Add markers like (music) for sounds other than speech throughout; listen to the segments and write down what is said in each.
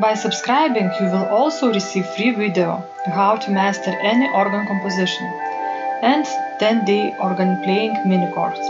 By subscribing, you will also receive free video how to master any organ composition and 10-day organ playing mini course.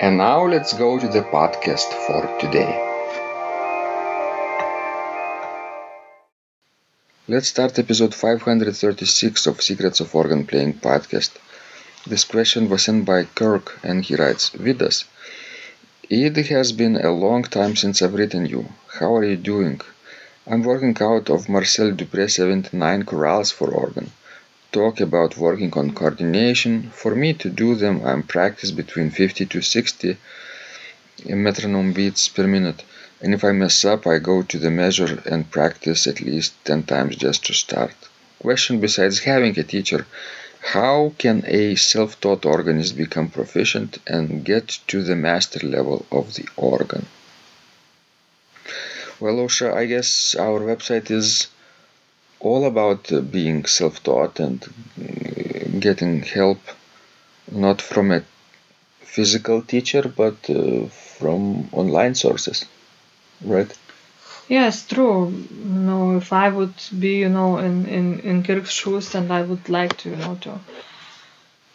And now let's go to the podcast for today. Let's start episode 536 of Secrets of Organ Playing podcast. This question was sent by Kirk and he writes Vidas, it has been a long time since I've written you. How are you doing? I'm working out of Marcel Dupré 79 chorales for organ. Talk about working on coordination. For me to do them, I'm practice between 50 to 60 metronome beats per minute. And if I mess up, I go to the measure and practice at least 10 times just to start. Question besides having a teacher how can a self taught organist become proficient and get to the master level of the organ? Well, Ausra, I guess our website is all about being self taught and uh, getting help not from a physical teacher but uh, from online sources, right? Yes, true. You know, if I would be, you know, in in in Kirk's shoes, and I would like to, you know, to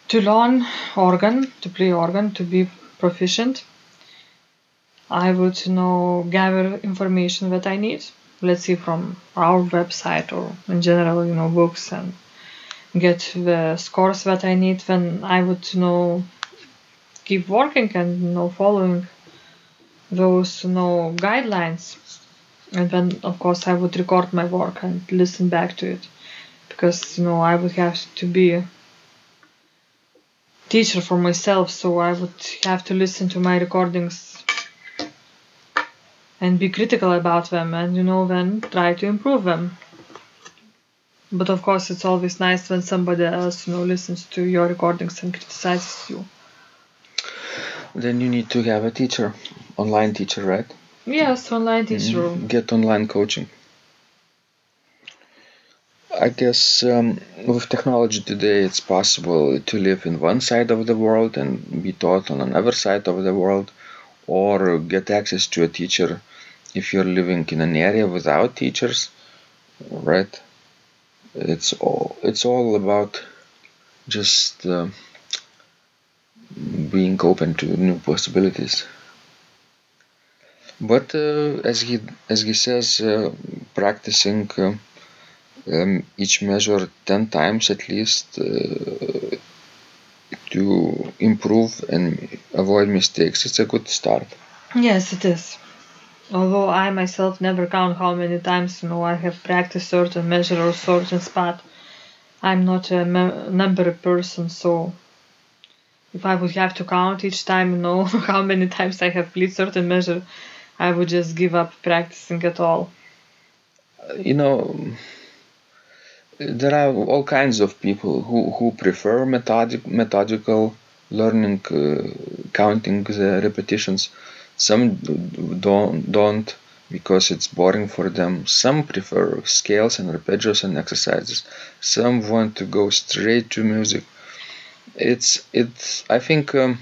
to learn organ, to play organ, to be proficient, I would, you know, gather information that I need. Let's see from our website or in general, you know, books and get the scores that I need. Then I would, you know, keep working and you know following those, you know, guidelines and then of course I would record my work and listen back to it. Because you know I would have to be teacher for myself so I would have to listen to my recordings and be critical about them and you know then try to improve them. But of course it's always nice when somebody else you know listens to your recordings and criticizes you. Then you need to have a teacher online teacher right Yes, online teacher. Mm, get online coaching. I guess um, with technology today, it's possible to live in one side of the world and be taught on another side of the world, or get access to a teacher if you're living in an area without teachers, right? It's all it's all about just uh, being open to new possibilities. But uh, as he as he says, uh, practicing uh, um, each measure ten times at least to improve and avoid mistakes, it's a good start. Yes, it is. Although I myself never count how many times you know I have practiced certain measure or certain spot, I'm not a me- number person, so if I would have to count each time, you know (laughs) how many times I have played certain measure, I would just give up practicing at all. You know, there are all kinds of people who, who prefer methodic, methodical learning, uh, counting the repetitions. Some don't, don't because it's boring for them. Some prefer scales and arpeggios and exercises. Some want to go straight to music. It's it's. I think um,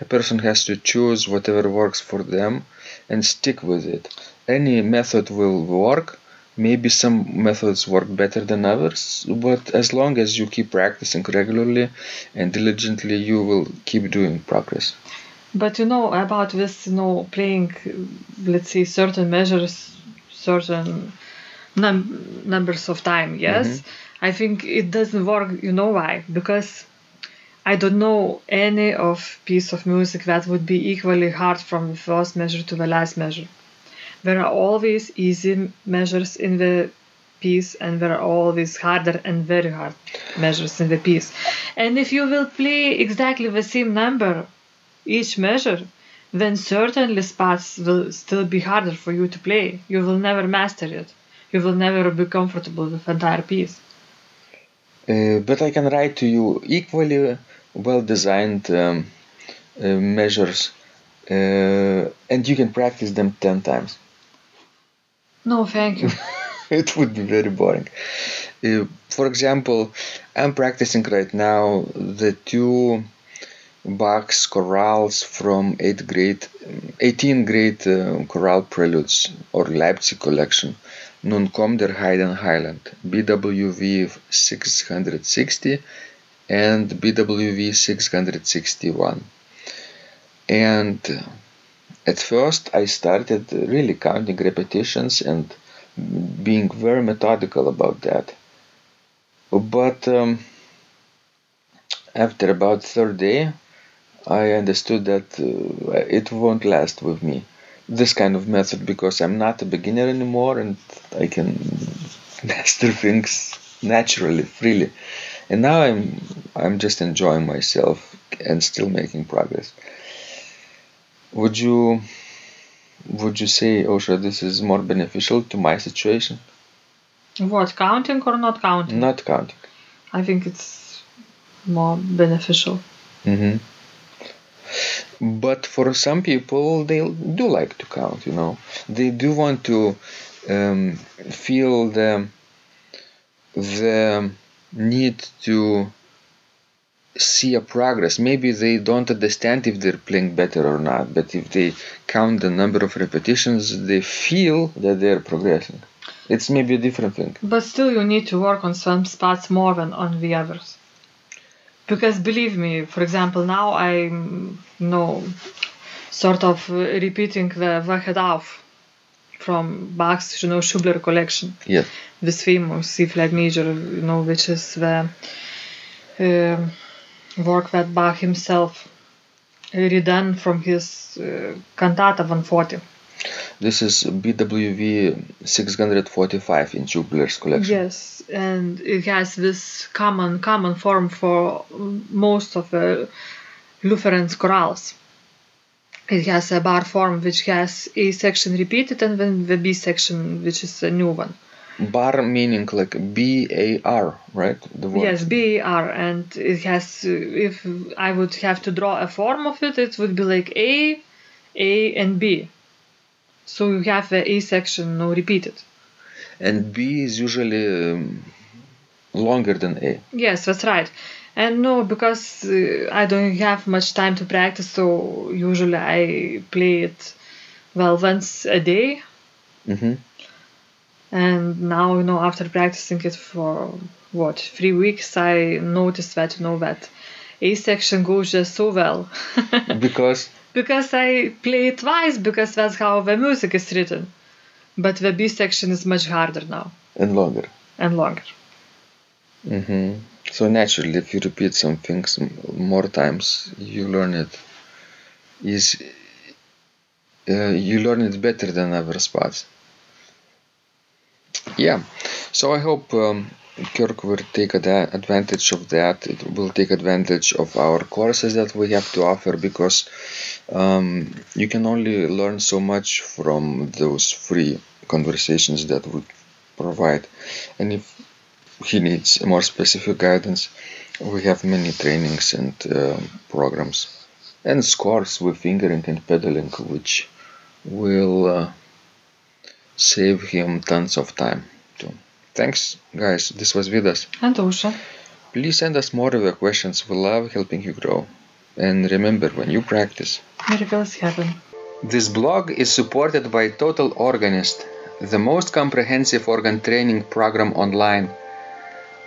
a person has to choose whatever works for them and stick with it. Any method will work. Maybe some methods work better than others, but as long as you keep practicing regularly and diligently, you will keep doing progress. But you know about this, you know, playing, let's say, certain measures, certain num- numbers of time. Yes, mm-hmm. I think it doesn't work. You know why? Because I don't know any of piece of music that would be equally hard from the first measure to the last measure. There are always easy measures in the piece, and there are always harder and very hard measures in the piece. And if you will play exactly the same number each measure, then certainly spots will still be harder for you to play. You will never master it. You will never be comfortable with entire piece. Uh, but I can write to you equally well designed um, uh, measures uh, and you can practice them 10 times. No, thank you. (laughs) it would be very boring. Uh, for example, I'm practicing right now the two Bach's chorales from 8th grade, 18th grade uh, chorale preludes or Leipzig collection. Nun kommt der Heiden Heiland, BWV 660 and BWV 661. And at first I started really counting repetitions and being very methodical about that. But um, after about third day, I understood that uh, it won't last with me. This kind of method because I'm not a beginner anymore and I can (laughs) master things naturally, freely. And now I'm I'm just enjoying myself and still making progress. Would you would you say, Ausra, this is more beneficial to my situation? What, counting or not counting? Not counting. I think it's more beneficial. hmm But for some people, they do like to count. You know, they do want to um, feel the the need to see a progress. Maybe they don't understand if they're playing better or not, but if they count the number of repetitions, they feel that they're progressing. It's maybe a different thing. But still, you need to work on some spots more than on the others. Because believe me, for example, now you know, sort of repeating the Wachet auf from Bach's, you know, Schubler collection. Yes. This famous C flat major, you know, which is the uh, work that Bach himself redone from his uh, cantata 140. This is BWV 645 in Schubler's collection. Yes, and it has this common common form for most of the Lutherans chorales. It has a bar form which has A section repeated and then the B section which is a new one. Bar meaning like B A R, right? The word. Yes, B A R, and it has. If I would have to draw a form of it, it would be like A, A, and B. So you have the A section now repeated. And B is usually um, longer than A. Yes, that's right. And no, because uh, I don't have much time to practice, so usually I play it well once a day. hmm And now, you know, after practicing it for what three weeks, I noticed that you know that A section goes just so well. (laughs) Because because I play it twice because that's how the music is written. But the B section is much harder now and longer. and longer. hmm So naturally, if you repeat some things more times, you learn it. Is uh, you learn it better than other spots. Yeah. So I hope um, Kirk will take ada- advantage of that. It will take advantage of our courses that we have to offer because um, you can only learn so much from those free conversations that we provide. And if he needs more specific guidance, we have many trainings and uh, programs and scores with fingering and pedaling, which will uh, save him tons of time too. Thanks, guys. This was Vidas. And Ausra. Please send us more of your questions. We love helping you grow. And remember, when you practice, Miracles happen. this blog is supported by Total Organist, the most comprehensive organ training program online.